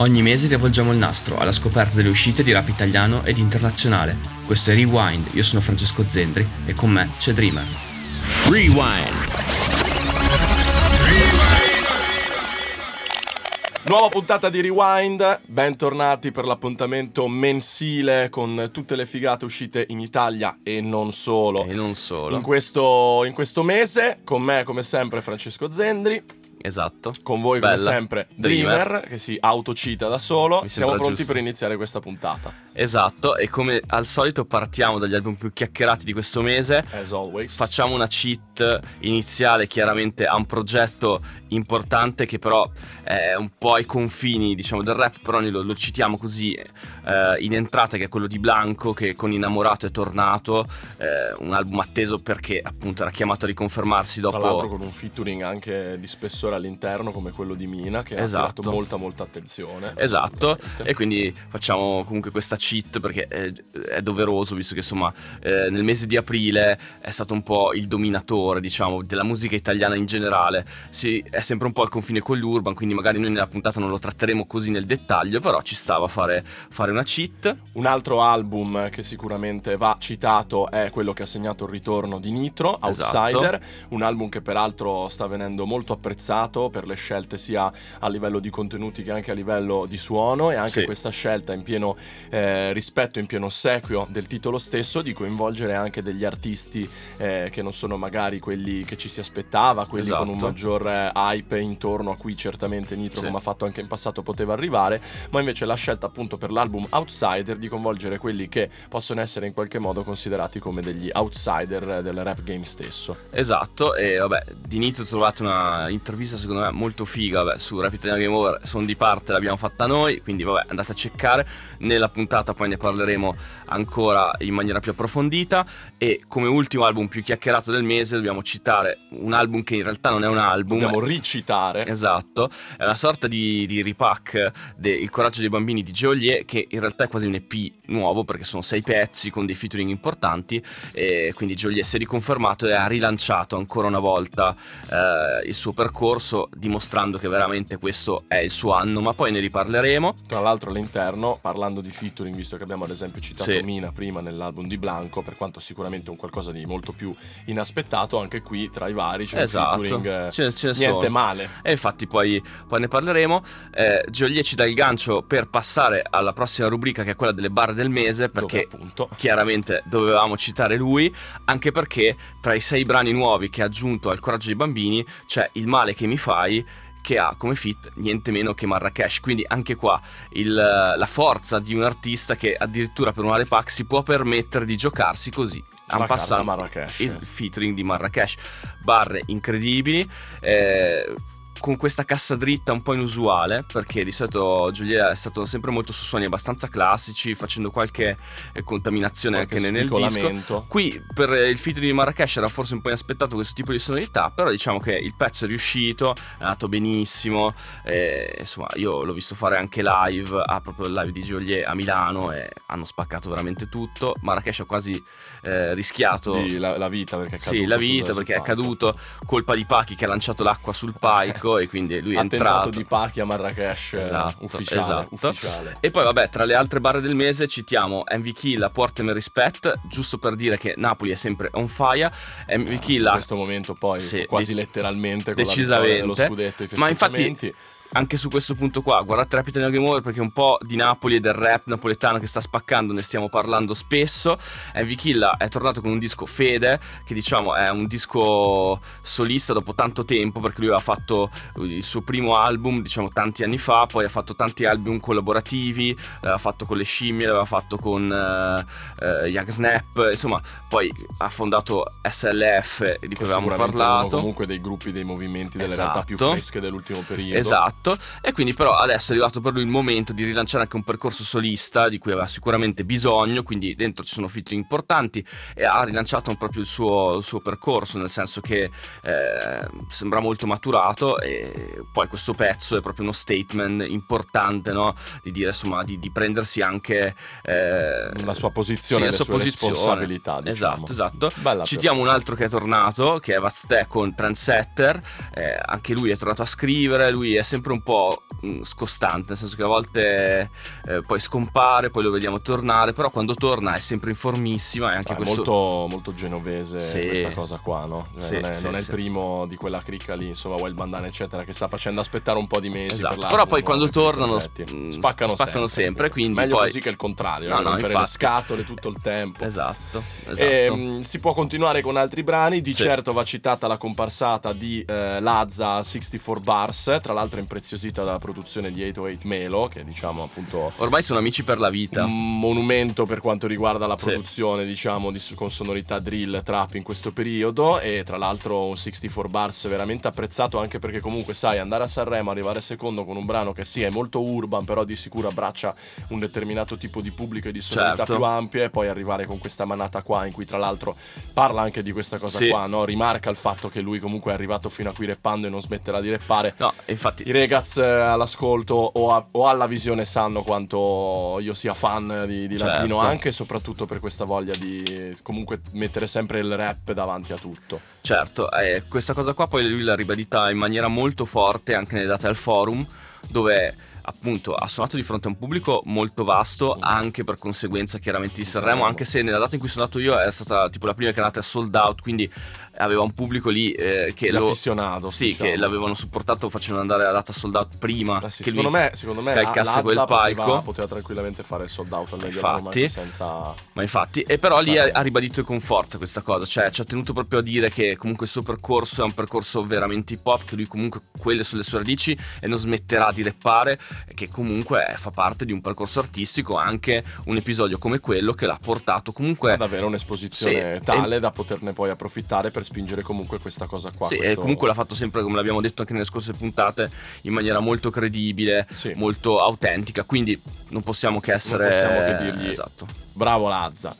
Ogni mese rivolgiamo il nastro alla scoperta delle uscite di rap italiano ed internazionale. Questo è Rewind, io sono Francesco Zendri e con me c'è Dreamer. Rewind. Nuova puntata di Rewind, bentornati per l'appuntamento mensile con tutte le figate uscite in Italia e non solo. E non solo. In questo, in questo mese, con me come sempre Francesco Zendri, Esatto. con voi Bella. come sempre Dreamer. Dreamer, che si autocita da solo. Siamo pronti giusto. per iniziare questa puntata, Esatto, e come al solito partiamo dagli album più chiacchierati di questo mese. as always. Facciamo una cheat iniziale chiaramente a un progetto importante che però è un po' ai confini diciamo del rap, però noi lo, lo citiamo così eh, in entrata che è quello di Blanco che con Innamorato è tornato, eh, un album atteso perché appunto era chiamato a riconfermarsi Tra l'altro dopo... con un featuring anche di spessore all'interno come quello di Mina che ha Esatto. attirato molta molta attenzione. Esatto, e quindi facciamo comunque questa cheat perché è, è doveroso visto che insomma eh, nel mese di aprile è stato un po' il dominatore diciamo della musica italiana in generale, si, è sempre un po' al confine con l'urban quindi magari noi nella puntata non lo tratteremo così nel dettaglio però ci stava a fare, fare una cheat, Un altro album che sicuramente va citato è quello che ha segnato il ritorno di Nitro, Esatto. Outsider, un album che peraltro sta venendo molto apprezzato per le scelte sia a livello di contenuti che anche a livello di suono e anche Sì. questa scelta in pieno eh, rispetto, in pieno ossequio del titolo stesso di coinvolgere anche degli artisti eh, che non sono magari quelli che ci si aspettava, quelli con un Esatto. maggior eh, hype intorno a cui certamente Nitro Sì. come ha fatto anche in passato poteva arrivare, ma invece la scelta appunto per l'album Outsider di coinvolgere quelli che possono essere in qualche modo considerati come degli outsider del rap game stesso. esatto, e vabbè di Nito trovate una intervista secondo me molto figa vabbè, su Rap Italiano Game Over, sono di parte l'abbiamo fatta noi quindi vabbè andate a checcare, nella puntata poi ne parleremo ancora in maniera più approfondita e come ultimo album più chiacchierato del mese dobbiamo citare un album che in realtà non è un album Dobbiamo ricitare Esatto, è una sorta di, di repack del coraggio dei bambini di Geolier che in realtà è quasi un EP nuovo perché sono sei pezzi con dei featuring importanti e quindi Geolier si è riconfermato e ha rilanciato ancora una volta eh, il suo percorso dimostrando che veramente questo è il suo anno ma poi ne riparleremo Tra l'altro all'interno, parlando di featuring, visto che abbiamo ad esempio citato Sì. Mina prima nell'album di Blanco, per quanto sicuramente un qualcosa di molto più inaspettato, anche qui tra i vari c'è esatto, un featuring eh, ce, ce ne niente. Male. E infatti poi, poi ne parleremo. Eh, Geolier ci dà il gancio per passare alla prossima rubrica che è quella delle barre del mese perché dove chiaramente dovevamo citare lui, anche perché tra i sei brani nuovi che ha aggiunto al Coraggio dei Bambini c'è Il male che mi fai che ha come fit niente meno che Marrakesh, quindi anche qua il- la forza di un artista che addirittura per un Ale Pack si può permettere di giocarsi così, passant Marrakesh. il featuring di Marrakesh, barre incredibili, eh, con questa cassa dritta un po' inusuale, perché di solito Giulia è stato sempre molto su suoni abbastanza classici, facendo qualche eh, contaminazione Qualche anche nel disco. Qui per il featuring di Marrakesh era forse un po' inaspettato questo tipo di sonorità, però diciamo che il pezzo è riuscito, è andato benissimo, e, insomma io l'ho visto fare anche live, a proprio il live di Giulia a Milano e hanno spaccato veramente tutto. Marrakesh ha quasi eh, rischiato Di la, la vita perché è caduto. sì, la vita perché è caduto, colpa di Pachi che ha lanciato l'acqua sul palco e quindi lui è Attentato entrato. di Pachi a Marrakesh eh, Esatto, ufficiale, esatto. ufficiale. E poi vabbè, tra le altre barre del mese citiamo MV Kill, Portami Respect, giusto per dire che Napoli è sempre on fire. MV in Kill questo momento poi Sì, quasi letteralmente con decisamente. la dello scudetto e i Ma infatti-. Anche su questo punto qua, guardate Rap Italiano Game Over perché un po' di Napoli e del rap napoletano che sta spaccando, ne stiamo parlando spesso. MV Killa è tornato con un disco Fede, che diciamo è un disco solista dopo tanto tempo, perché lui aveva fatto il suo primo album, diciamo tanti anni fa, poi ha fatto tanti album collaborativi, l'aveva fatto con le scimmie, l'aveva fatto con eh, eh, Young Snap, insomma, poi ha fondato SLF di cui avevamo parlato. comunque dei gruppi, dei movimenti, delle realtà più Esatto. fresche dell'ultimo periodo. Esatto, e quindi però adesso è arrivato per lui il momento di rilanciare anche un percorso solista di cui aveva sicuramente bisogno, quindi dentro ci sono featuring importanti e ha rilanciato proprio il suo, il suo percorso, nel senso che eh, sembra molto maturato e poi questo pezzo è proprio uno statement importante, no? Di dire insomma di, di prendersi anche eh, La sua posizione, sì, la sua posizione. responsabilità, diciamo. Esatto, esatto. Bella Citiamo un altro che è tornato, che è Vastè con Trendsetter. Eh, anche lui è tornato a scrivere. Lui è sempre sempre un po' mh, scostante, nel senso che a volte eh, poi scompare, poi lo vediamo tornare, però quando torna è sempre in formissima e anche Ah, è questo... molto, molto genovese Sì. questa cosa qua, no? Cioè, Sì, non è, sì, non è il primo di quella cricca lì, insomma, Wild Bandana, eccetera, che sta facendo aspettare un po' di mesi. Esatto, per però poi quando tornano, mm, spaccano, spaccano sempre, quindi meglio poi- così che il contrario, No, eh, no, rompere le scatole tutto il tempo. Esatto, esatto. Ehm, si può continuare con altri brani, di certo va citata la comparsata di eh, Lazza 64 Bars, tra l'altro impreziosita dalla produzione di 808 Melo, che diciamo appunto Ormai sono amici per la vita. un monumento per quanto riguarda la Sì. produzione, diciamo, di, con sonorità drill, trap in questo periodo e tra l'altro un 64 bars veramente apprezzato anche perché comunque sai andare a Sanremo, arrivare secondo con un brano che sì è molto urban però di sicuro abbraccia un determinato tipo di pubblico e di sonorità Certo. più ampie e poi arrivare con questa manata qua in cui tra l'altro parla anche di questa cosa Sì. qua, no? rimarca il fatto che lui comunque è arrivato fino a qui reppando e non smetterà di reppare. No, infatti I ragazzi eh, all'ascolto o, a- o alla visione sanno quanto io sia fan di, di Lazzino Certo. anche e soprattutto per questa voglia di comunque mettere sempre il rap davanti a tutto. Certo, eh, questa cosa qua poi lui l'ha ribadita in maniera molto forte anche nelle date al forum, dove appunto ha suonato di fronte a un pubblico molto vasto, anche per conseguenza chiaramente di Sanremo, Sanremo. anche se nella data in cui sono andato io è stata tipo la prima che è andata sold out, quindi aveva un pubblico lì eh, che lo... L'affissionato, Sì, diciamo. che l'avevano supportato facendo andare la data sold out prima Ah, sì, che secondo me, secondo me calcasse quel palco. Poteva, poteva tranquillamente fare il sold out al Infatti. senza Ma infatti, e però lì ha, ha ribadito con forza questa cosa, cioè ci ha tenuto proprio a dire che comunque il suo percorso è un percorso veramente hip hop, che lui comunque quelle sono le sue radici e non smetterà di reppare che comunque eh, fa parte di un percorso artistico, anche un episodio come quello che l'ha portato comunque... ad avere un'esposizione Sì, tale e- da poterne poi approfittare per spingere comunque questa cosa qua. Sì, questo- e comunque l'ha fatto sempre, come l'abbiamo detto anche nelle scorse puntate, in maniera molto credibile, Sì. molto autentica, quindi non possiamo che essere... possiamo che dirgli- Esatto. Bravo Lazza.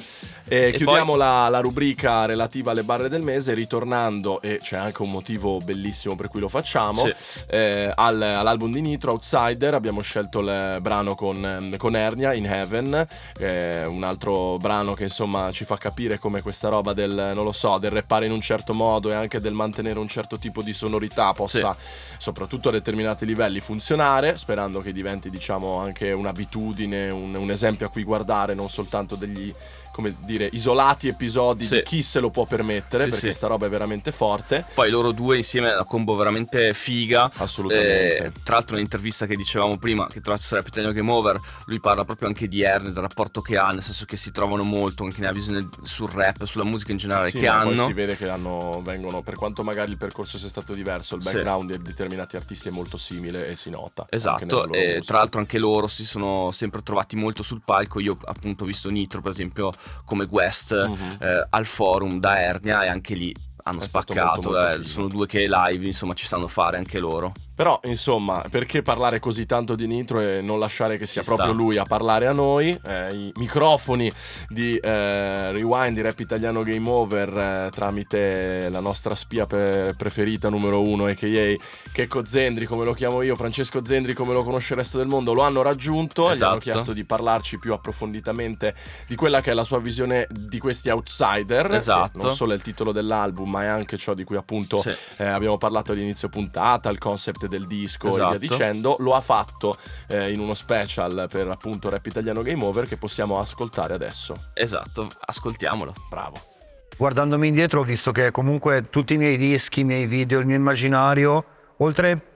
E E chiudiamo la, la rubrica relativa alle barre del mese, ritornando, e c'è anche un motivo bellissimo per cui lo facciamo, Sì. eh, al- all'album di Nitro, Outsider, abbiamo scelto il brano con, con Ernia, In Heaven, eh, un altro brano che insomma ci fa capire come questa roba del, non lo so, del reppare in un certo modo e anche del mantenere un certo tipo di sonorità possa, soprattutto a determinati livelli, funzionare, sperando che diventi diciamo anche un'abitudine, un, un esempio a cui guardare, non soltanto degli come dire, isolati episodi Sì. di chi se lo può permettere, Sì, perché sì. sta roba è veramente forte. Poi loro due insieme è una combo veramente figa. Assolutamente. Eh, tra l'altro nell'intervista che dicevamo prima, che tra l'altro sarà Pitagno Game Over, lui parla proprio anche di Erne, del rapporto che ha, nel senso che si trovano molto anche nella visione sul rap, sulla musica in generale che ma poi hanno. si vede che hanno, vengono, per quanto magari il percorso sia stato diverso, il background di determinati artisti è molto simile e si nota. Esatto, e musica. tra l'altro anche loro si sono sempre trovati molto sul palco. Io appunto ho visto Nitro, per esempio, come Guest Mhm. eh, al forum da Ernia e anche lì hanno È spaccato. eh, sono due che live, insomma, ci sanno fare anche loro. Però, insomma, perché parlare così tanto di Nitro e non lasciare che sia Ci proprio sta. lui a parlare a noi? Eh, I microfoni di eh, Rewind, di Rap Italiano Game Over, eh, tramite la nostra spia pe- preferita numero uno, a.k.a. Checco Zendri, come lo chiamo io, Francesco Zendri, come lo conosce il resto del mondo, lo hanno raggiunto e gli hanno Esatto. chiesto di parlarci più approfonditamente di quella che è la sua visione di questi outsider. Esatto. non solo è il titolo dell'album, ma è anche ciò di cui appunto Sì. eh, abbiamo parlato all'inizio puntata, il concept del disco e Esatto. via dicendo, lo ha fatto eh, in uno special per appunto Rap Italiano Game Over che possiamo ascoltare adesso. Esatto, ascoltiamolo. Bravo. Guardandomi indietro ho visto che comunque tutti i miei dischi, i miei video, il mio immaginario, oltre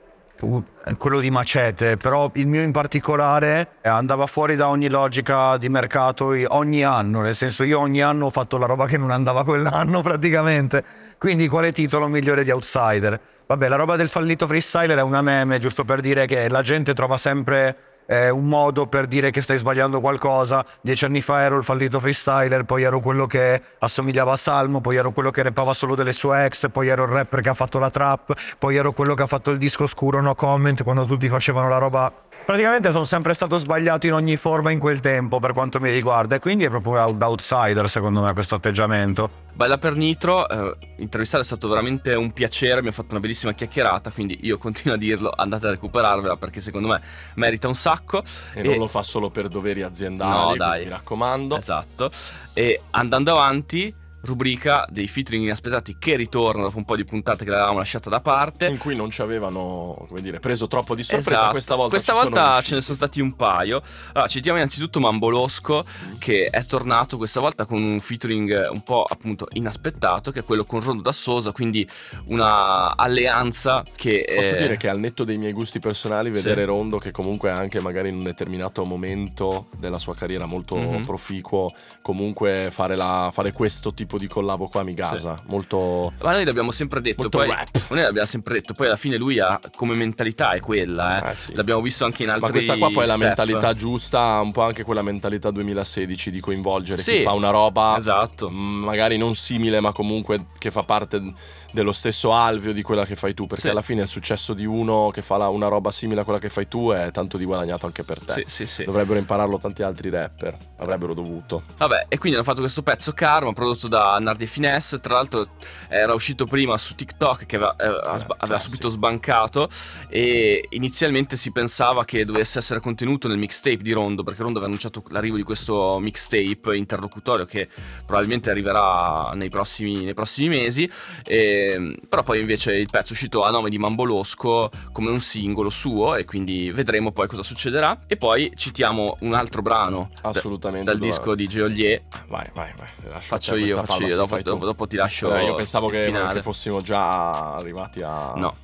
quello di Macete, però il mio in particolare eh, andava fuori da ogni logica di mercato ogni anno, nel senso io ogni anno ho fatto la roba che non andava quell'anno praticamente, quindi quale titolo migliore di Outsider? Vabbè, la roba del fallito freestyler è una meme, giusto per dire che la gente trova sempre eh, un modo per dire che stai sbagliando qualcosa. Dieci anni fa ero il fallito freestyler, poi ero quello che assomigliava a Salmo, poi ero quello che rappava solo delle sue ex, poi ero il rapper che ha fatto la trap, poi ero quello che ha fatto il disco scuro no comment quando tutti facevano la roba. Praticamente sono sempre stato sbagliato in ogni forma in quel tempo per quanto mi riguarda e quindi è proprio out- outsider secondo me questo atteggiamento. Bella per Nitro, eh, intervistare è stato veramente un piacere, mi ha fatto una bellissima chiacchierata, quindi io continuo a dirlo, andate a recuperarvela perché secondo me merita un sacco. E, non lo fa solo per doveri aziendali, No, mi raccomando. Esatto. E andando avanti, rubrica dei featuring inaspettati che ritornano dopo un po' di puntate che l'avevamo lasciata da parte. In cui non ci avevano, come dire, preso troppo di sorpresa. Esatto. Questa volta, Questa volta ce ne sono stati un paio. Allora, citiamo innanzitutto Mambolosco, che è tornato questa volta con un featuring un po' appunto inaspettato, che è quello con Rondo da Sosa, quindi una alleanza che... Posso eh, dire che al netto dei miei gusti personali, Sì. vedere Rondo, che comunque anche magari in un determinato momento della sua carriera molto Mhm. proficuo, comunque fare, la- fare questo tipo di collabo qua mi gasa. Molto. Ma noi l'abbiamo sempre detto, Molto poi, rap. noi l'abbiamo sempre detto, poi alla fine lui ha come mentalità è quella, eh. Eh, sì. l'abbiamo visto anche in altri Ma questa qua poi è la step. mentalità giusta, un po' anche quella mentalità 2016 di coinvolgere Sì, chi fa una roba Esatto. mm, magari non simile, ma comunque che fa parte dello stesso alveo di quella che fai tu. Perché Sì. alla fine il successo di uno che fa la- una roba simile a quella che fai tu è tanto di guadagnato anche per te. Sì, sì, sì. Dovrebbero impararlo tanti altri rapper, avrebbero dovuto. Vabbè, e quindi hanno fatto questo pezzo Karma prodotto da Nardi e Finesse. Tra l'altro era uscito prima su TikTok che aveva, eh, aveva subito sbancato. E inizialmente si pensava che dovesse essere contenuto nel mixtape di Rondo, perché Rondo aveva annunciato l'arrivo di questo mixtape interlocutorio che probabilmente arriverà nei prossimi, nei prossimi mesi. E- però poi invece il pezzo è uscito a nome di Mambolosco come un singolo suo, e quindi vedremo poi cosa succederà. E poi citiamo un altro brano Assolutamente. dal disco di Geolier Vai, vai, vai. Faccio io, faccio se dopo, dopo- dopo ti lascio. Eh, io pensavo che, che fossimo già arrivati a. No.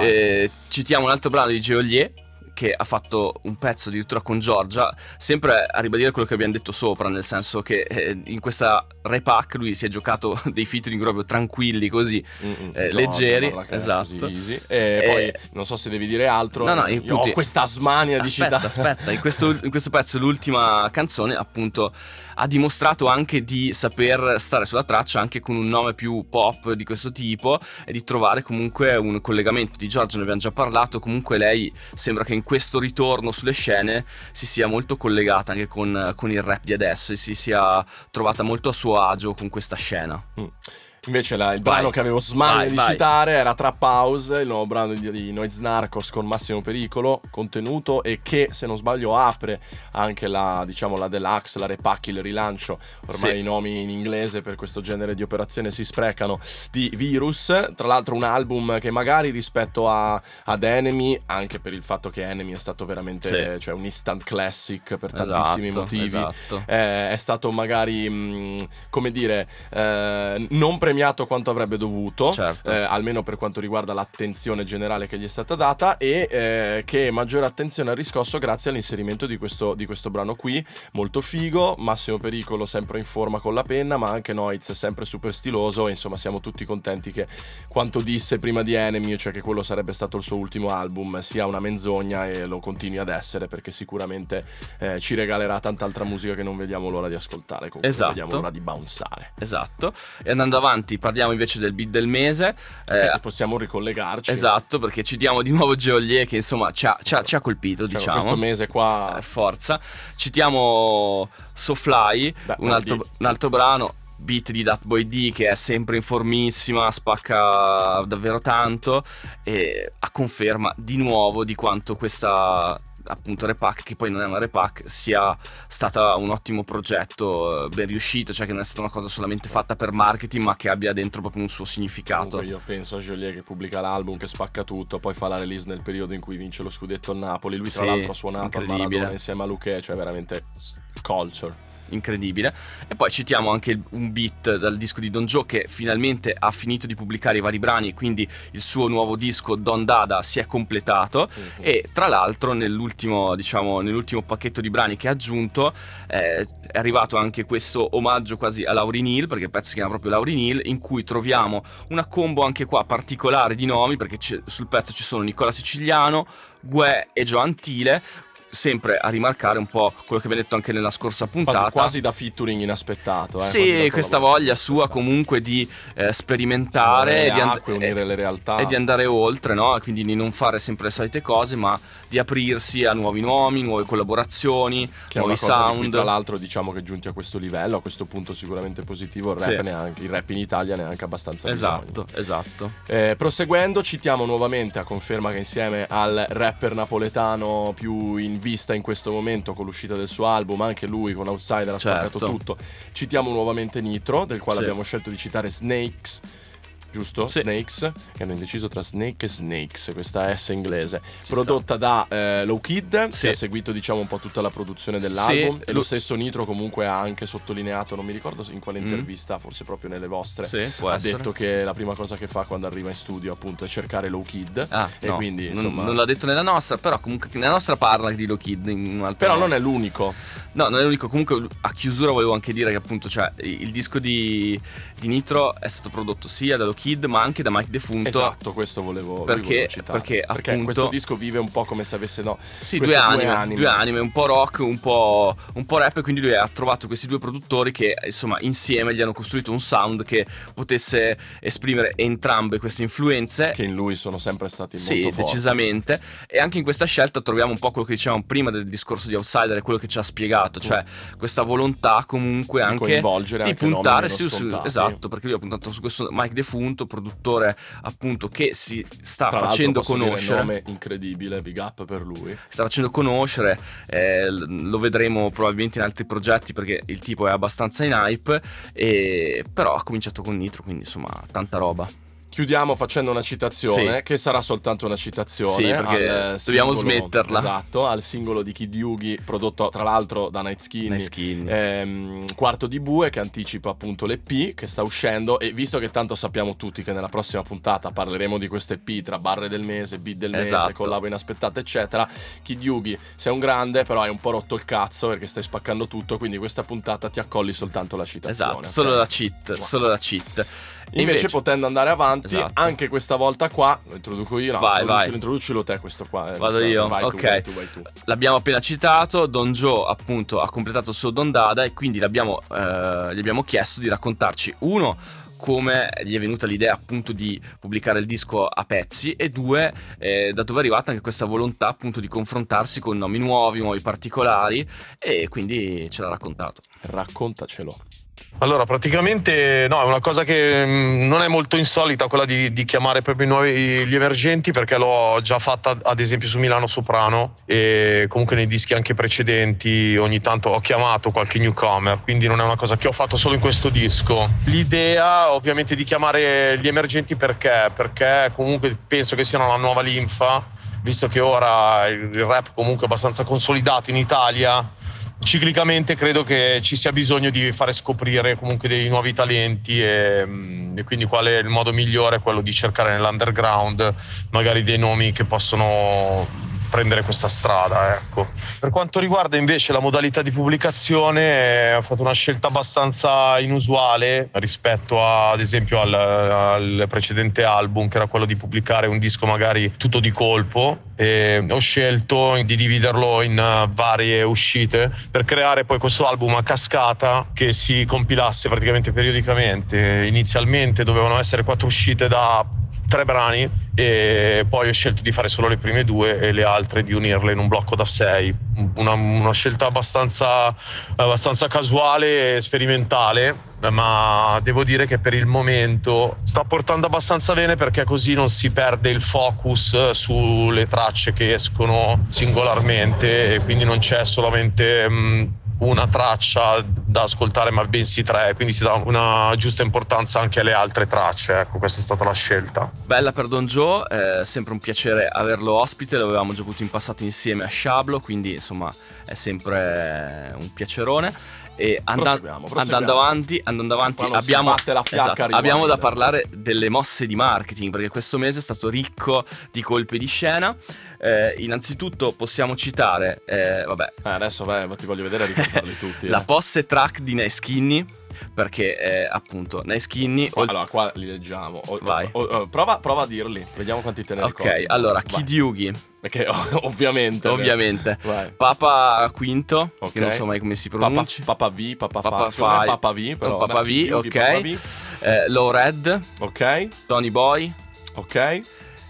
Eh, citiamo un altro brano di Geolier che ha fatto un pezzo addirittura con Giorgia, sempre a ribadire quello che abbiamo detto sopra, nel senso che eh, in questa repack lui si è giocato dei featuring proprio tranquilli così. Mm-mm, eh, Giorgia, leggeri, esatto. così, easy. E Eh, poi non so se devi dire altro. No, no, appunto- ho questa smania di Aspetta, citare. aspetta, in questo, in questo pezzo l'ultima canzone appunto ha dimostrato anche di saper stare sulla traccia anche con un nome più pop di questo tipo e di trovare comunque un collegamento di Giorgio, ne abbiamo già parlato, comunque lei sembra che in questo ritorno sulle scene si sia molto collegata anche con, con il rap di adesso e si sia trovata molto a suo agio con questa scena. Invece la- il Vai. brano che avevo smania Vai, di vai. citare era Trap House, il nuovo brano di, di Noiz Narcos con Massimo Pericolo, contenuto e che se non sbaglio apre anche la, diciamo, la deluxe, la repack, il rilancio. Ormai Sì. i nomi in inglese per questo genere di operazione si sprecano di Virus. Tra l'altro un album che magari rispetto a, ad Enemy, anche per il fatto che Enemy è stato veramente Sì. cioè, un instant classic per tantissimi Esatto, motivi esatto. eh, è stato magari, mh, come dire, eh, non premiato quanto avrebbe dovuto, Certo. eh, almeno per quanto riguarda l'attenzione generale che gli è stata data, e eh, che maggiore attenzione ha riscosso grazie all'inserimento di questo, di questo brano qui, molto figo, Massimo Pericolo sempre in forma con la penna, ma anche Noiz sempre super stiloso, e insomma siamo tutti contenti che quanto disse prima di Enemy, cioè che quello sarebbe stato il suo ultimo album, sia una menzogna e lo continui ad essere, perché sicuramente eh, ci regalerà tanta altra musica che non vediamo l'ora di ascoltare, comunque Esatto. vediamo l'ora di bounsare. Esatto. E andando avanti parliamo invece del beat del mese. Eh, E possiamo ricollegarci. Esatto, perché citiamo di nuovo Geolier che insomma ci ha, ci ha- ci ha colpito, Cioè, diciamo. Questo mese qua Eh, Forza. Citiamo SoFly, un, altro, un altro brano. Beat di Dat Boy D che è sempre in formissima, spacca davvero tanto e a conferma di nuovo di quanto questa appunto repack, che poi non è una repack, sia stata un ottimo progetto, eh, ben riuscito, cioè che non è stata una cosa solamente fatta per marketing, ma che abbia dentro proprio un suo significato. Comunque io penso a Joliet che pubblica l'album, che spacca tutto, poi fa la release nel periodo in cui vince lo scudetto a Napoli. Lui, tra Sì, l'altro, ha suonato incredibile. Maradona insieme a Luque, cioè veramente culture. Incredibile. E poi citiamo anche un beat dal disco di Don Joe che finalmente ha finito di pubblicare i vari brani e quindi il suo nuovo disco Don Dada si è completato e tra l'altro nell'ultimo, diciamo, nell'ultimo pacchetto di brani che ha aggiunto eh, è arrivato anche questo omaggio quasi a Lauryn Hill perché il pezzo si chiama proprio Lauryn Hill in cui troviamo una combo anche qua particolare di nomi perché sul pezzo ci sono Nicola Siciliano, Gue e Joe Antile sempre a rimarcare un po' quello che abbiamo detto anche nella scorsa puntata Quasi, quasi da featuring inaspettato. Eh, sì, questa voglia sua comunque di eh, sperimentare e di, and- acque, unire le realtà. e di andare oltre, no? Quindi di non fare sempre le solite cose, ma di aprirsi a nuovi nomi, nuove collaborazioni, Che è una nuovi di cui, sound. tra l'altro, diciamo che giunti a questo livello, a questo punto sicuramente positivo, il rap, Sì. neanche, il rap in Italia neanche abbastanza bisogno. Esatto, esatto. Eh, proseguendo, citiamo nuovamente a conferma che insieme al rapper napoletano più in vista in questo momento con l'uscita del suo album, anche lui con Outsider ha Certo. spaccato tutto. Citiamo nuovamente Nitro, del quale Sì. abbiamo scelto di citare Snakes. Giusto? Sì. Snakes, che hanno indeciso tra Snake e Snakes, questa S inglese, prodotta da eh, Low Kid, Sì. che ha seguito diciamo un po' tutta la produzione dell'album, Sì, e lo- stesso Nitro comunque ha anche sottolineato, non mi ricordo in quale intervista, forse proprio nelle vostre, Mm. Sì, ha essere. detto che la prima cosa che fa quando arriva in studio appunto è cercare Low Kid, Ah, e no, quindi non- insomma... non, l'ha detto nella nostra, però comunque nella nostra parla di Low Kid in un altro Però non è l'unico. No, non è l'unico. Comunque, a chiusura volevo anche dire che, appunto, cioè, il disco di, di Nitro è stato prodotto sia da Low Kid, ma anche da Mike Defunto. Esatto, questo volevo, Perché- citare. perché, appunto- questo disco vive un po' come se avesse no, Sì, due anime, due anime. anime, un po' rock, un po', un po' rap, e quindi lui ha trovato questi due produttori che, insomma, insieme gli hanno costruito un sound che potesse esprimere entrambe queste influenze. che in lui sono sempre stati Sì, molto forti. decisamente. E anche in questa scelta troviamo un po' quello che dicevamo prima del discorso di Outsider e quello che ci ha spiegato, cioè questa volontà comunque Di anche coinvolgere di anche puntare su, su- esatto, perché lui ha puntato su questo Mike Defunto, produttore appunto che si sta Tra facendo conoscere. nome incredibile, big up per lui. sta facendo conoscere, eh, lo vedremo probabilmente in altri progetti perché il tipo è abbastanza in hype, e, però ha cominciato con Nitro, quindi insomma tanta roba. Chiudiamo facendo una citazione, Sì. che sarà soltanto una citazione. Sì, perché al dobbiamo singolo- smetterla. Esatto, al singolo di Kid Yugi, prodotto tra l'altro da Night Skinny. Night Skinny. ehm, quarto di bue che anticipa appunto l'EP che sta uscendo e visto che tanto sappiamo tutti che nella prossima puntata parleremo di questo EP tra barre del mese, beat del mese, Esatto. collabo inaspettate eccetera, Kid Yugi sei un grande però hai un po' rotto il cazzo perché stai spaccando tutto quindi questa puntata ti accolli soltanto la citazione. Esatto, solo la cheat, solo la cheat. Invece, potendo andare avanti, Esatto. anche questa volta qua, lo introduco io, no, Vai, introduci- vai. introducilo te questo qua. eh, Vado vai io? tu, ok. vai tu, vai tu. L'abbiamo appena citato, Don Joe appunto ha completato il suo Don Dada e quindi l'abbiamo, eh, gli abbiamo chiesto di raccontarci uno come gli è venuta l'idea appunto di pubblicare il disco a pezzi e due eh, da dove è arrivata anche questa volontà appunto di confrontarsi con nomi nuovi, nuovi particolari e quindi ce l'ha raccontato. Raccontacelo. Allora, praticamente no, è una cosa che mh, non è molto insolita quella di, di chiamare proprio i nuovi, gli emergenti perché l'ho già fatta ad esempio su Milano Soprano e comunque nei dischi anche precedenti ogni tanto ho chiamato qualche newcomer, quindi non è una cosa che ho fatto solo in questo disco. L'idea ovviamente di chiamare gli emergenti perché? Perché comunque penso che siano la nuova linfa, visto che ora il rap comunque è abbastanza consolidato in Italia ciclicamente credo che ci sia bisogno di fare scoprire comunque dei nuovi talenti e, mm, e quindi qual è il modo migliore? Quello di cercare nell'underground magari dei nomi che possono prendere questa strada, ecco. Per quanto riguarda invece la modalità di pubblicazione, eh, ho fatto una scelta abbastanza inusuale rispetto a, ad esempio al, al precedente album, che era quello di pubblicare un disco magari tutto di colpo. Ho scelto di dividerlo in eh, varie uscite per creare poi questo album a cascata che si compilasse praticamente periodicamente. Inizialmente dovevano essere quattro uscite da tre brani e poi ho scelto di fare solo le prime due e le altre di unirle in un blocco da sei. Una, una scelta abbastanza, abbastanza casuale e sperimentale, ma devo dire che per il momento sta portando abbastanza bene perché così non si perde il focus sulle tracce che escono singolarmente e quindi non c'è solamente... mh, una traccia da ascoltare ma bensì tre quindi si dà una giusta importanza anche alle altre tracce ecco questa è stata la scelta Bella per Don Joe, è sempre un piacere averlo ospite, l'avevamo già avuto in passato insieme a Sciablo, quindi insomma è sempre un piacerone. E anda- Proseguiamo, proseguiamo. andando avanti, andando avanti abbiamo, esatto, abbiamo da parlare delle mosse di marketing, perché questo mese è stato ricco di colpi di scena. Eh, innanzitutto possiamo citare, eh, vabbè, Eh, adesso vai, ti voglio vedere ricordarli tutti. la eh. posse track di Nice Skinny, perché eh, appunto Nice Skinny... Qua- Allora, qua li leggiamo. O- Vai. o- prova, prova a dirli, vediamo quanti te ne ok, ricordi. allora, Vai. Kid Yugi, Perché ovviamente. ovviamente. Vai. Papa Quinto, Ok. che non so mai come si Papa, pronuncia. Papa V, Papa, Papa Fa. Fi- Papa V, però. Papa V, Yugi, ok. Papa V. Eh, Low Red, Ok, Tony Boy, ok.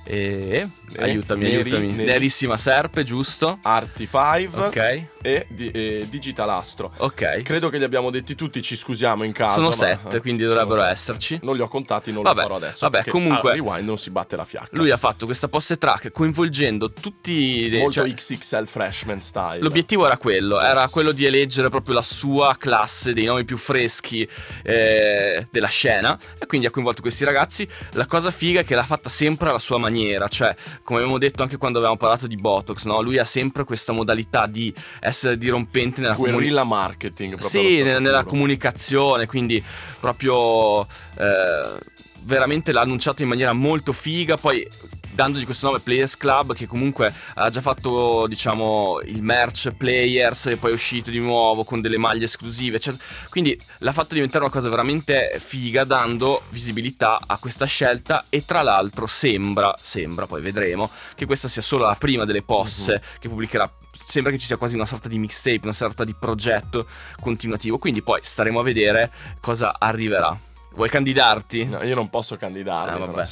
E... E aiutami, aiutami. Neri- Nerissima Serpe, giusto? Arti 5 Ok, e, di- e Digitalastro. ok. Credo che li abbiamo detti tutti, ci scusiamo in casa. Sono ma- sette, eh, quindi dovrebbero sette. esserci. Non li ho contati, non Vabbè, lo farò adesso. vabbè, perché comunque- rewind non si batte la fiacca. Lui ha fatto questa posse track coinvolgendo tutti... molto cioè, XXL freshman style. L'obiettivo era quello, era Yes. quello di eleggere proprio la sua classe dei nomi più freschi eh, della scena e quindi ha coinvolto questi ragazzi. La cosa figa è che l'ha fatta sempre alla sua maniera, cioè come abbiamo detto anche quando avevamo parlato di Botox, no? lui ha sempre questa modalità di essere dirompente nella guerrilla marketing proprio Sì, nella, nella comunicazione, quindi proprio eh, veramente l'ha annunciato in maniera molto figa, poi dandogli questo nome Players Club che comunque ha già fatto diciamo il merch Players e poi è uscito di nuovo con delle maglie esclusive, eccetera. quindi l'ha fatto diventare una cosa veramente figa dando visibilità a questa scelta e tra l'altro sembra, sembra, poi vedremo, che questa sia solo la prima delle posse che pubblicherà sembra che ci sia quasi una sorta di mixtape, una sorta di progetto continuativo. Quindi poi staremo a vedere cosa arriverà. Vuoi candidarti? No, io non posso candidarmi, Ah, vabbè.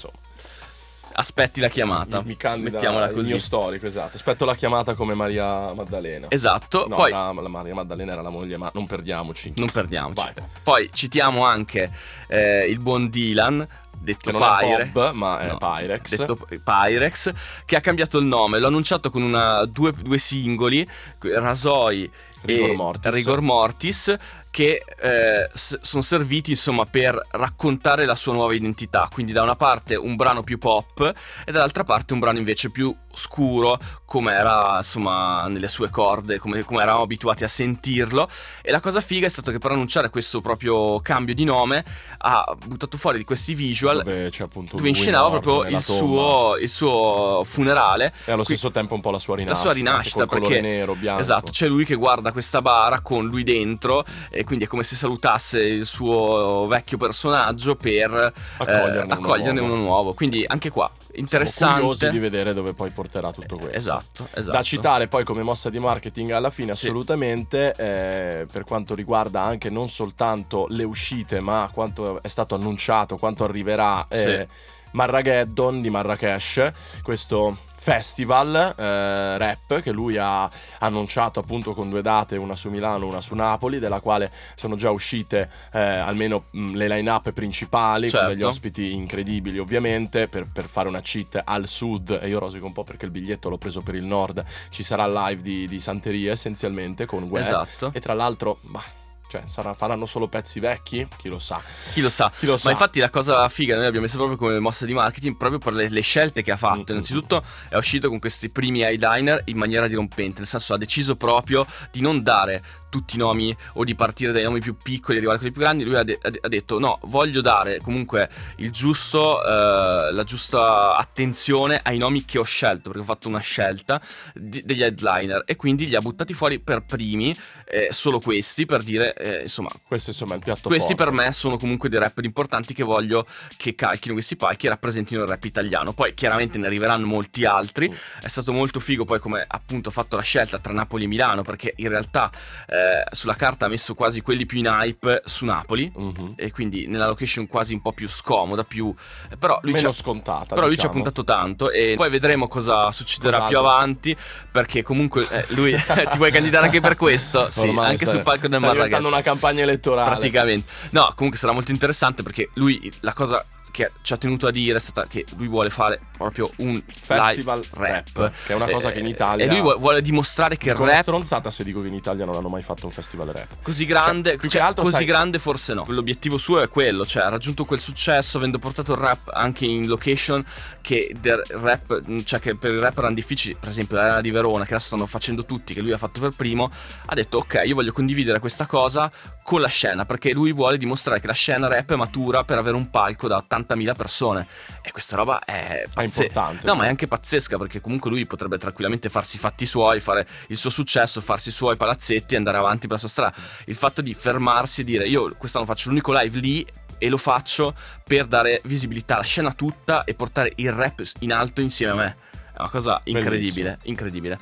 Aspetti la chiamata. Mi, mi candida Mettiamola il così. mio storico, esatto. Aspetto la chiamata come Maria Maddalena. Esatto. No, poi era- la Maria Maddalena era la moglie, ma non perdiamoci. non perdiamoci. Vai. Poi citiamo anche eh, il buon Dylan, detto Pyre. Bob, ma è No, Pyrex. detto Pyrex, che ha cambiato il nome. L'ho annunciato con una, due, due singoli, Rasoi Rigor Mortis. Rigor Mortis, che eh, s- sono serviti insomma per raccontare la sua nuova identità. Quindi da una parte un brano più pop e dall'altra parte un brano invece più scuro, come era insomma nelle sue corde, come, come eravamo abituati a sentirlo. E la cosa figa è stato che per annunciare questo proprio cambio di nome ha buttato fuori di questi visual dove c'è appunto dove inscenava proprio il suo, il suo funerale. E allo Qui- stesso tempo un po' la sua la rinascita. sua rinascita perché nero, bianco. esatto c'è lui che guarda questa bara con lui dentro e quindi è come se salutasse il suo vecchio personaggio per eh, Accoglierne uno accoglierne nuovo. uno nuovo quindi anche qua Siamo interessante curiosi di vedere dove poi porterà tutto questo. esatto esatto Da citare poi come mossa di marketing alla fine Sì. assolutamente eh, per quanto riguarda anche non soltanto le uscite ma quanto è stato annunciato, quanto arriverà eh, Marrageddon di Marrakesh, questo festival eh, rap che lui ha annunciato appunto con due date, una su Milano, una su Napoli, della quale sono già uscite eh, almeno mh, le line-up principali con Certo. degli ospiti incredibili ovviamente per, per fare una cheat al sud. E io rosico un po' perché il biglietto l'ho preso per il nord, ci sarà live di, di Santeria essenzialmente con Gue esatto. E tra l'altro... bah, cioè, sarà- faranno solo pezzi vecchi? Chi lo sa. chi lo sa Chi lo sa. Ma infatti la cosa figa noi l'abbiamo messo proprio come mossa di marketing proprio per le, le scelte che ha fatto. Mm. Innanzitutto è uscito con questi primi eyeliner in maniera dirompente, nel senso ha deciso proprio di non dare tutti i nomi o di partire dai nomi più piccoli e arrivare a quelli più grandi. Lui ha de- ha detto no, voglio dare comunque il giusto, eh, la giusta attenzione ai nomi che ho scelto, perché ho fatto una scelta di- degli headliner e quindi li ha buttati fuori per primi, eh, solo questi, per dire, eh, insomma, Questo insomma è il piatto questi forte. per me sono comunque dei rapper importanti che voglio che calchino questi palchi e rappresentino il rap italiano. Poi chiaramente ne arriveranno molti altri. È stato molto figo poi come appunto ho fatto la scelta tra Napoli e Milano perché in realtà eh, sulla carta ha messo quasi quelli più in hype su Napoli. Mhm. E quindi nella location quasi un po' più scomoda, più... eh, Però lui, ci Meno ha, scontata. però lui ci ha diciamo. puntato tanto e poi vedremo cosa succederà Cos'altro? più avanti perché comunque eh, lui ti vuoi candidare anche per questo? Sì, anche sul palco del Marrakesh. Una campagna elettorale. Praticamente. No, comunque sarà molto interessante perché lui la cosa che ci ha tenuto a dire è stata che lui vuole fare proprio un Festival live rap, che è una cosa che in Italia- E lui vuole, vuole dimostrare che il rap stronzata se dico che in Italia non hanno mai fatto un festival rap. così grande, Cioè, più che cioè, altro, così sai- grande forse no. L'obiettivo suo è quello, cioè ha raggiunto quel successo avendo portato il rap anche in location che del rap, cioè che per il rap erano difficili, per esempio l'area di Verona che adesso stanno facendo tutti, che lui ha fatto per primo, ha detto ok, io voglio condividere questa cosa con la scena perché lui vuole dimostrare che la scena rap è matura per avere un palco da 80.000 persone e questa roba è importante. No, ma è anche pazzesca perché comunque lui potrebbe tranquillamente farsi i fatti suoi, fare il suo successo, farsi i suoi palazzetti e andare avanti per la sua strada. Il fatto di fermarsi e dire io quest'anno faccio l'unico live lì e lo faccio per dare visibilità alla scena tutta e portare il rap in alto insieme a me. È una cosa incredibile, incredibile.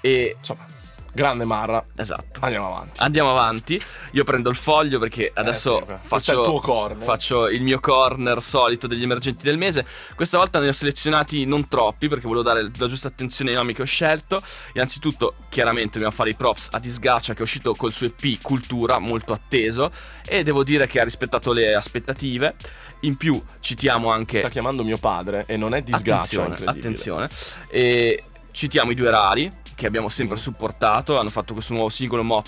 E Insomma, Grande Marra. Esatto. Andiamo avanti. Andiamo avanti. Io prendo il foglio perché adesso sì, questo faccio, il tuo corner. faccio il mio corner solito degli emergenti del mese. Questa volta ne ho selezionati non troppi perché volevo dare la giusta attenzione ai nomi che ho scelto. Innanzitutto, chiaramente, dobbiamo fare i props a Disgacia che è uscito col suo EP Cultura, molto atteso. E devo dire che ha rispettato le aspettative. In più citiamo anche. Sta chiamando mio padre e non è disgrazia. Attenzione, attenzione. E citiamo i due rari che abbiamo sempre supportato, hanno fatto questo nuovo singolo mo-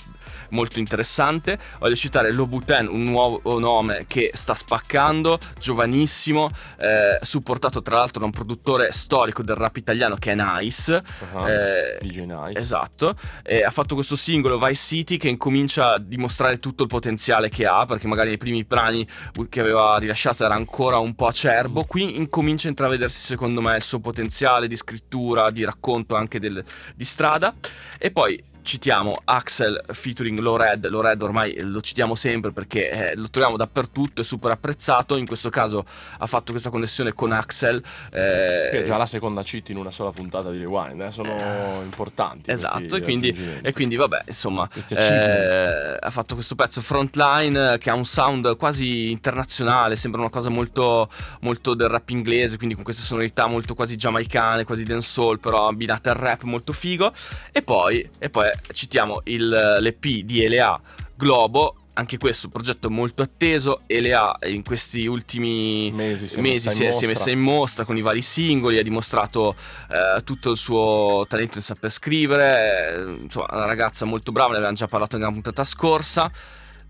molto interessante. Voglio citare Lobuten, un nuovo nome che sta spaccando, giovanissimo, eh, supportato tra l'altro da un produttore storico del rap italiano che è Nice. Ah, Eh, DJ Nice. Esatto, e ha fatto questo singolo Vice City che incomincia a dimostrare tutto il potenziale che ha, perché magari nei primi brani che aveva rilasciato era ancora un po' acerbo, qui incomincia a intravedersi secondo me il suo potenziale di scrittura, di racconto anche del- di strada, e poi citiamo Axel featuring Low Red, Low Red ormai lo citiamo sempre perché eh, lo troviamo dappertutto, è super apprezzato, in questo caso ha fatto questa connessione con Axel. eh, Che è già la seconda cheat in una sola puntata di Rewind, eh, sono importanti. Esatto, e quindi, e quindi vabbè, insomma, eh, ha fatto questo pezzo Frontline eh, che ha un sound quasi internazionale, sembra una cosa molto, molto del rap inglese, quindi con queste sonorità molto quasi giamaicane, quasi dancehall, però abbinate al rap molto figo. E poi, e poi citiamo il, l'EP di Elea Globo. Anche questo un progetto molto atteso. Elea in questi ultimi Mesi si è mesi messa si, in è, si è mostra. messa in mostra con i vari singoli, ha dimostrato eh, tutto il suo talento in saper scrivere. eh, insomma, una ragazza molto brava, ne avevamo già parlato nella puntata scorsa.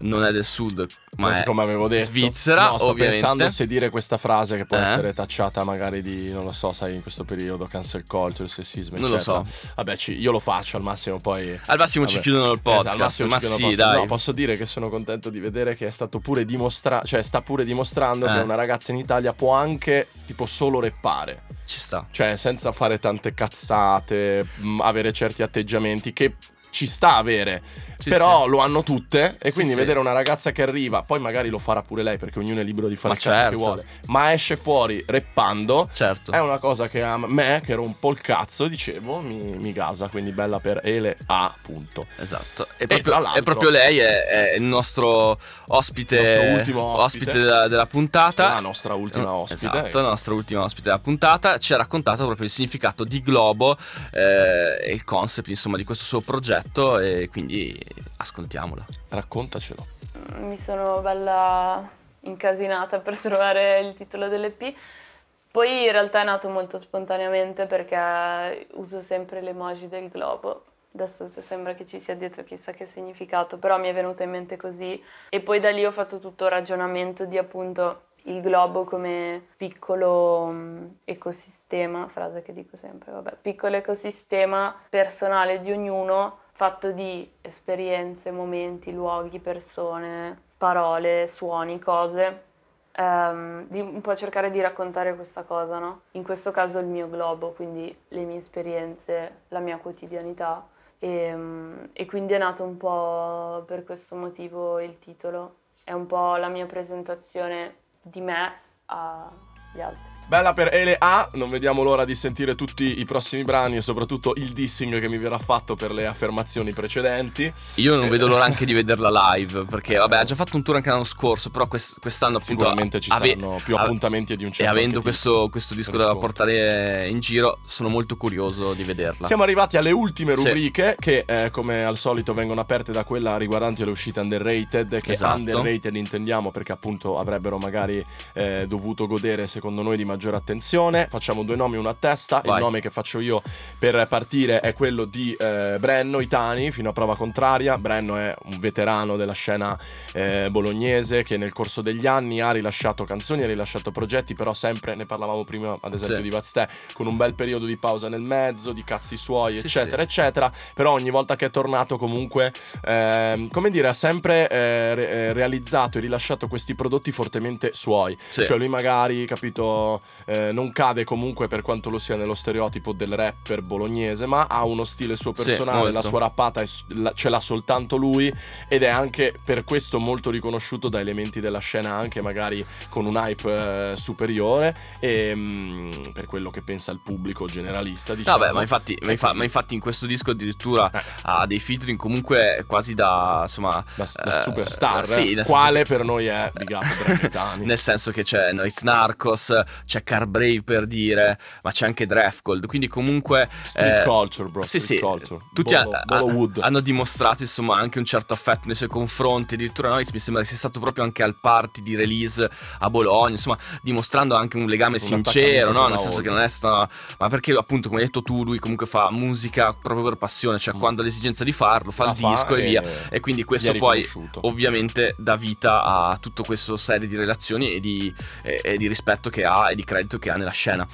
Non è del sud, ma Così è come avevo detto. Svizzera, No, sto ovviamente. pensando se dire questa frase che può Eh? essere tacciata magari di, non lo so, sai, in questo periodo, cancel culture, sessismo, Non lo eccetera. so. Vabbè, ci- io lo faccio al massimo poi... Al massimo ci Vabbè. chiudono il podcast. Esatto, al massimo ma ci sì, il podcast. dai. No, posso dire che sono contento di vedere che è stato pure dimostrato, cioè sta pure dimostrando Eh. che una ragazza in Italia può anche tipo solo reppare. Ci sta. Cioè, senza fare tante cazzate, mh, avere certi atteggiamenti che ci sta a avere. Sì, però sì. lo hanno tutte. E quindi sì. vedere una ragazza che arriva, poi magari lo farà pure lei, perché ognuno è libero di fare Ma il cazzo che certo. vuole. Ma esce fuori reppando. Certo. È una cosa che a me, che ero un po' il cazzo, dicevo, mi, mi gasa. Quindi bella per Ele A. Punto. Esatto, e proprio, e proprio lei è, è il nostro ospite, Il nostro ultimo ospite. della, della puntata. La nostra ultima ospite. Esatto, la nostra ultima ospite della puntata ci ha raccontato proprio il significato di Globo eh, e il concept insomma di questo suo progetto e quindi ascoltiamola. Raccontacelo. mi sono bella incasinata per trovare il titolo dell'EP. Poi in realtà è nato molto spontaneamente perché uso sempre l'emoji del globo. Adesso se sembra che ci sia dietro chissà che significato, però mi è venuto in mente così. E poi da lì ho fatto tutto il ragionamento di appunto il globo come piccolo mm, ecosistema, frase che dico sempre, vabbè, piccolo ecosistema personale di ognuno fatto di esperienze, momenti, luoghi, persone, parole, suoni, cose. Ehm, di un po' cercare di raccontare questa cosa, no? In questo caso il mio globo, quindi le mie esperienze, la mia quotidianità. E, mm, e quindi è nato un po' per questo motivo il titolo. È un po' la mia presentazione di me agli altri. Bella per Ele A, non vediamo l'ora di sentire tutti i prossimi brani e soprattutto il dissing che mi verrà fatto per le affermazioni precedenti. Io non Eh. vedo l'ora anche di vederla live perché vabbè ha già fatto un tour anche l'anno scorso però quest- quest'anno appunto Sicuramente ci ave- saranno più ave- appuntamenti e di un e certo avendo archetipo. questo, questo disco da Riscontro. portare in giro sono molto curioso di vederla. Siamo arrivati alle ultime Sì. rubriche che eh, come al solito vengono aperte da quella riguardante le uscite underrated che Esatto. underrated intendiamo perché appunto avrebbero magari eh, dovuto godere secondo noi di maggiore attenzione. Facciamo due nomi una a testa. Vai. Il nome che faccio io per partire è quello di eh, Brenno Itani fino a prova contraria. Brenno è un veterano della scena eh, bolognese che nel corso degli anni ha rilasciato canzoni, ha rilasciato progetti, però sempre ne parlavamo prima ad esempio Sì. di Vaztè con un bel periodo di pausa nel mezzo, di cazzi suoi, Sì, eccetera, sì. eccetera. Però ogni volta che è tornato comunque, ehm, come dire, ha sempre eh, eh, realizzato e rilasciato questi prodotti fortemente suoi. Cioè lui magari, capito, eh, non cade comunque per quanto lo sia nello stereotipo del rapper bolognese, ma ha uno stile suo Sì, personale, la molto. sua rappata è la- ce l'ha soltanto lui ed è anche per questo molto riconosciuto da elementi della scena anche magari con un hype eh, superiore e mm, per quello che pensa il pubblico generalista diciamo. Vabbè, ma infatti, ma, infa- ma infatti in questo disco addirittura Eh. ha dei featuring comunque quasi da, insomma... da, da eh, superstar, sì, senso quale che- per noi è Big Up. Nel senso che c'è Noiz Narcos, c'è Carbrave per dire, ma c'è anche Draftgold, quindi comunque... Street eh, culture, bro. Sì, sì, culture. tutti Bolo- ha- Bolo ha- hanno dimostrato insomma anche un certo affetto nei suoi confronti, addirittura Noiz mi sembra che sia stato proprio anche al party di release a Bologna, insomma dimostrando anche un legame Un sincero, no? nel senso che non è stata... ma perché appunto come hai detto tu, lui comunque fa musica proprio per passione, cioè Mm. quando ha l'esigenza di farlo, fa La il disco e, via. E quindi questo poi ovviamente dà vita a tutto questo serie di relazioni e di, e- e di rispetto che ha e di credito che ha nella scena.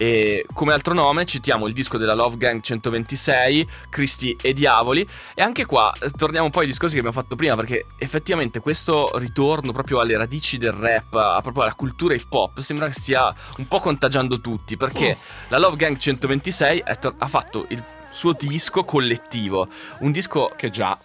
E come altro nome citiamo il disco della Love Gang 126, Cristi e Diavoli. E anche qua eh, torniamo un po' ai discorsi che abbiamo fatto prima, perché effettivamente questo ritorno proprio alle radici del rap, a proprio alla cultura hip hop, sembra che stia un po' contagiando tutti. Perché la Love Gang 126 è tor- ha fatto il suo disco collettivo, un disco Che già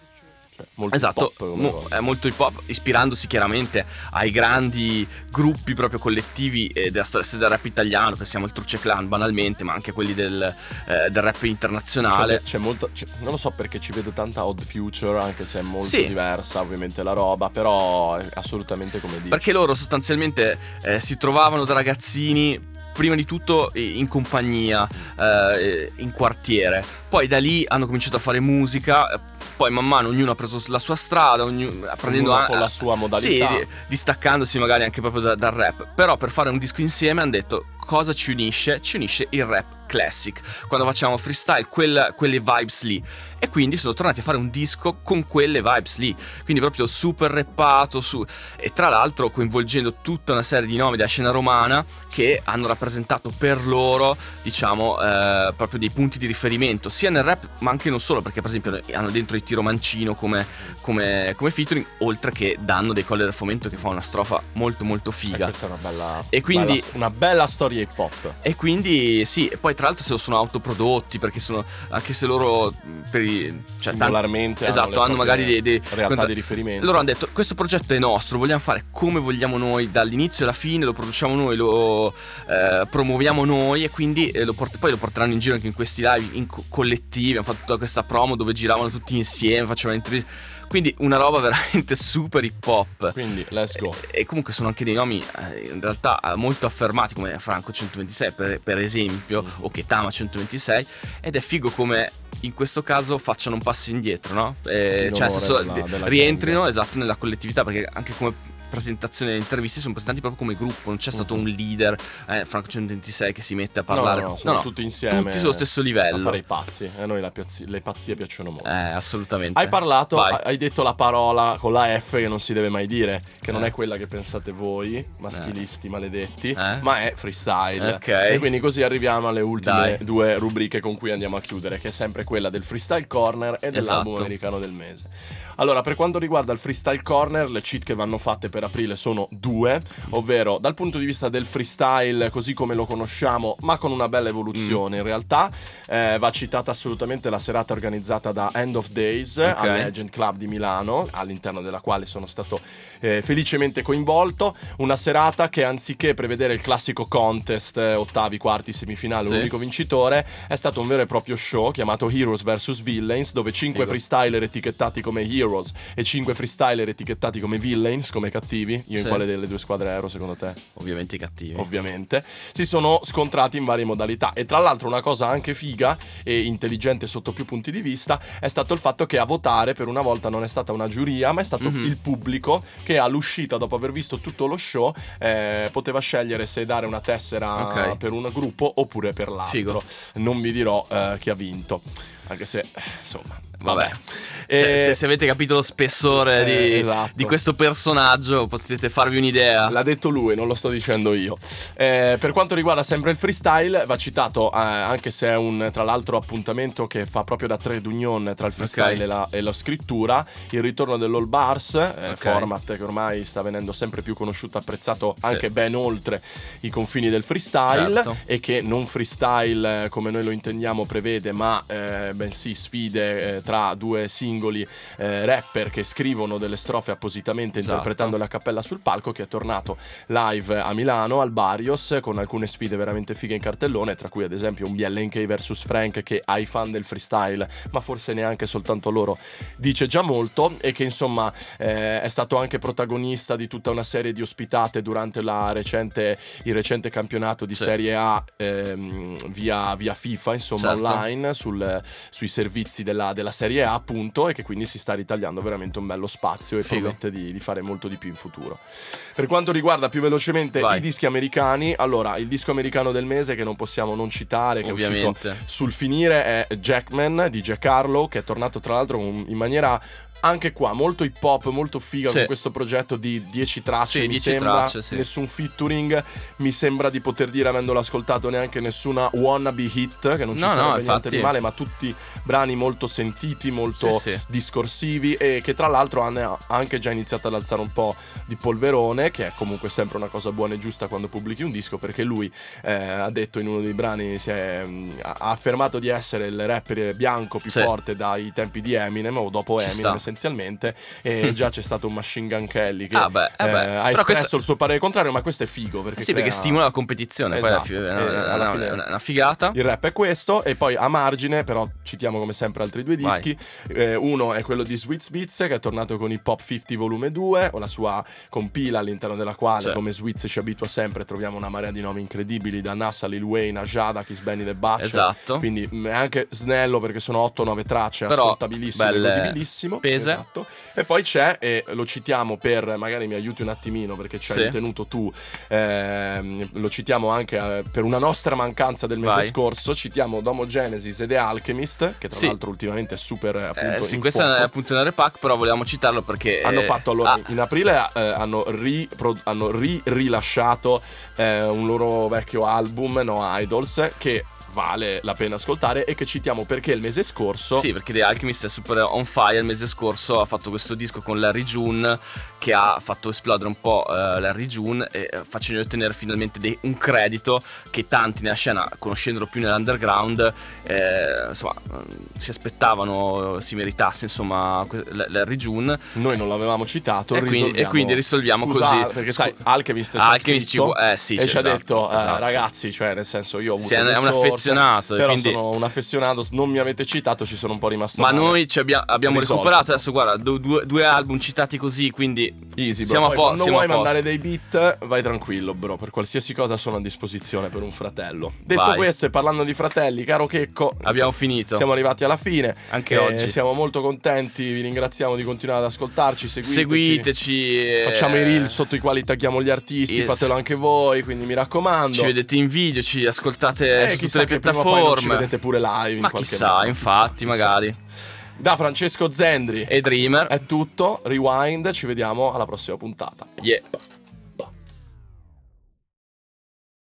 cioè, molto Esatto, mo- è molto hip hop, ispirandosi chiaramente ai grandi gruppi proprio collettivi eh, della storia del rap italiano, pensiamo al Truce Clan banalmente, ma anche quelli del, eh, del rap internazionale. C'è, c'è molto, c'è- non lo so perché ci vedo tanta Odd Future, anche se è molto Sì. diversa ovviamente la roba, però è assolutamente come dici. Perché loro sostanzialmente eh, si trovavano da ragazzini prima di tutto in compagnia, eh, in quartiere. Poi da lì hanno cominciato a fare musica, poi man mano ognuno ha preso la sua strada, ognuno, prendendo Ognuno con la sua modalità. Sì, di- distaccandosi magari anche proprio da- dal rap. Però per fare un disco insieme hanno detto cosa ci unisce? Ci unisce il rap classic. Quando facciamo freestyle, quel- quelle vibes lì. E quindi sono tornati a fare un disco con quelle vibes lì. Quindi proprio super rappato. Su... E tra l'altro coinvolgendo tutta una serie di nomi della scena romana che hanno rappresentato per loro, diciamo, eh, proprio dei punti di riferimento, sia nel rap ma anche non solo, perché per esempio hanno dentro i Tiro Mancino come, come, come featuring, oltre che danno dei Colle del Fomento che fa una strofa molto molto E figa. questa è una bella, E quindi- bella- una bella storia hip hop. E quindi sì, e poi tra l'altro se lo sono autoprodotti perché sono anche se loro per i, cioè, tanti- Singolarmente esatto, hanno magari dei, dei realtà contra- di riferimento. Loro hanno detto questo progetto è nostro, vogliamo fare come vogliamo noi dall'inizio alla fine, lo produciamo noi, lo eh, promuoviamo noi e quindi eh, lo port- poi lo porteranno in giro anche in questi live in co- collettivi, hanno fatto tutta questa promo dove giravano tutti insieme, facevano interviste. Quindi una roba veramente super hip hop. Quindi, let's go. E, e comunque sono anche dei nomi eh, in realtà eh, molto affermati come Franco 126 per, per esempio Mm. o Ketama 126 ed è figo come in questo caso facciano un passo indietro no? Eh, cioè onore se so- della- de- della rientrino gang. esatto nella collettività perché anche come presentazione delle interviste sono presentati proprio come gruppo non c'è stato Mhm. un leader eh, Franco 126 che si mette a No, parlare no, no, sono tutti insieme. tutti sullo stesso A livello fare i pazzi. E a noi piazzi- le pazzie piacciono molto. eh, assolutamente Hai parlato, Vai. hai detto la parola con la F che non si deve mai dire, che non Eh. è quella che pensate voi, maschilisti maledetti, Eh. ma è freestyle. Ok. E quindi così arriviamo alle ultime Dai. due rubriche con cui andiamo a chiudere, che è sempre quella del freestyle corner e dell'album Esatto. americano del mese. Allora, per quanto riguarda il freestyle corner, le cheat che vanno fatte per aprile sono due, ovvero dal punto di vista del freestyle così come lo conosciamo, ma con una bella Mm. evoluzione in realtà, eh, va citata assolutamente la serata organizzata da End of Days Ok. al Legend Club di Milano, all'interno della quale sono stato eh, felicemente coinvolto. Una serata che anziché prevedere il classico contest, eh, ottavi, quarti, semifinale, Sì. l'unico vincitore, è stato un vero e proprio show chiamato Heroes vs Villains, dove 5 Figo. freestyler etichettati come Heroes e 5 freestyler etichettati come Villains, come cattivi. Io in Sì. quale delle due squadre ero secondo te? ovviamente i cattivi ovviamente, si sono scontrati in varie modalità. E tra l'altro una cosa anche figa e intelligente sotto più punti di vista è stato il fatto che a votare per una volta non è stata una giuria, ma è stato Mhm. il pubblico che all'uscita, dopo aver visto tutto lo show, eh, poteva scegliere se dare una tessera Ok. per un gruppo oppure per l'altro. Figo. Non vi dirò eh, chi ha vinto, anche se, insomma... Vabbè. Eh, Se, se- se avete capito lo spessore Eh, di, esatto. di questo personaggio, potete farvi un'idea. L'ha detto lui, non lo sto dicendo io. Eh, per quanto riguarda sempre il freestyle, va citato, eh, anche se è un tra l'altro appuntamento che fa proprio da trade union tra il freestyle Ok. e, la, e la scrittura, il ritorno dell'all bars, eh, Ok. format che ormai sta venendo sempre più conosciuto, apprezzato Sì. anche ben oltre i confini del freestyle Certo. e che non freestyle eh, come noi lo intendiamo prevede, ma bensì sfide eh, tra due singoli eh, rapper che scrivono delle strofe appositamente Esatto. interpretando la cappella sul palco che è tornato live a Milano al Barrios con alcune sfide veramente fighe in cartellone tra cui ad esempio un BLNK vs Frank che ai fan del freestyle ma forse neanche soltanto loro dice già molto e che insomma eh, è stato anche protagonista di tutta una serie di ospitate durante la recente, il recente campionato di Sì. Serie A ehm, via, via FIFA insomma Certo. online sul- sui servizi della, della Serie A appunto e che quindi si sta ritagliando veramente un bello spazio e Figo. promette di, di fare molto di più in futuro. Per quanto riguarda più velocemente Vai. i dischi americani, allora il disco americano del mese che non possiamo non citare, che è uscito Ovviamente. sul finire è Jackman di Jack Harlow, che è tornato tra l'altro in maniera anche qua molto hip hop, molto figa Sì. con questo progetto di 10 tracce, Sì, mi 10 sembra, tracce, sì. nessun featuring, mi sembra di poter dire avendolo ascoltato neanche nessuna wannabe hit, che non ci No, no, sarebbe niente infatti. di male, ma tutti brani molto sentiti, molto discorsivi e che tra l'altro hanno anche già iniziato ad alzare un po' di polverone, che è comunque sempre una cosa buona e giusta quando pubblichi un disco, perché lui eh, ha detto in uno dei brani, si è, ha affermato di essere il rapper bianco più forte dai tempi di Eminem o dopo Ci Eminem sta. essenzialmente, e già c'è stato un Machine Gun Kelly che Ah, beh, eh, eh, beh. ha Però espresso questo- il suo parere contrario, ma questo è figo perché Sì, perché crea- stimola la competizione. Esatto, è una- fine- una- una figata. Il rap è questo, e poi a margine, però citiamo come sempre altri due dischi. Eh, uno è quello di Sweet Spitz, che è tornato con i Pop 50 Volume 2, o la sua compila all'interno della quale, Sì. come Sweet ci abitua sempre, troviamo una marea di nomi incredibili, da Nassa, Lil Wayne, a Jadakis, Benny the Butcher. Esatto. Quindi mh, è anche snello perché sono 8-9 tracce, ascoltabilissimo, belle, godibilissimo. pese. Esatto. E poi c'è, e lo citiamo per, magari mi aiuti un attimino perché ci hai Sì. ritenuto tu, ehm, lo citiamo anche eh, per una nostra mancanza del mese Vai. scorso, citiamo Domo Genesis e The Alchemist, che tra Sì. l'altro ultimamente è super eh, appunto Eh, sì, questo è appunto un repack, però volevamo citarlo perché. Hanno eh, fatto allora ah, in aprile eh, hanno, ri- pro- hanno ri- rilasciato eh, un loro vecchio album No Idols che vale la pena ascoltare e che citiamo perché il mese scorso Sì, perché The Alchemist è super on fire. Il mese scorso ha fatto questo disco con Larry June che ha fatto esplodere un po' eh, Larry June e eh, facendogli ottenere finalmente dei- un credito che tanti nella scena, conoscendolo più nell'underground, eh, insomma, eh, si aspettavano si meritasse insomma Larry June. noi non l'avevamo citato E quindi- risolviamo- e quindi risolviamo Scusa, così. perché Scu- sai Alchemist ci ha Alchemist ci vu- eh, sì, e ci ha esatto, detto eh, esatto. ragazzi cioè nel senso io ho avuto Sì, è un- due è un source, affezionato, però quindi- sono un affezionato non mi avete citato ci sono un po' rimasto Ma male. noi ci abbia- abbiamo Risolto. recuperato adesso, guarda, du- due, due album citati così, quindi Easy, bro. siamo a Poi po- quando siamo vuoi posto. mandare dei beat, vai tranquillo, bro. Per qualsiasi cosa sono a disposizione per un fratello. Detto Vai. questo, e parlando di fratelli, caro Checco, abbiamo finito. siamo arrivati alla fine. Anche Eh, oggi. Siamo molto contenti. Vi ringraziamo di continuare ad ascoltarci. Seguiteci. Seguiteci. eh, Facciamo i reel sotto i quali tagghiamo gli artisti. Yes. Fatelo anche voi. Quindi mi raccomando. Ci vedete in video, ci ascoltate Eh, su tutte le che prima o poi ci vedete pure live. in Ma qualche chissà, modo. infatti, Chissà, magari. chissà. Da Francesco Zendri E Dreamer. è tutto. Rewind. Ci vediamo alla prossima puntata. Yeah.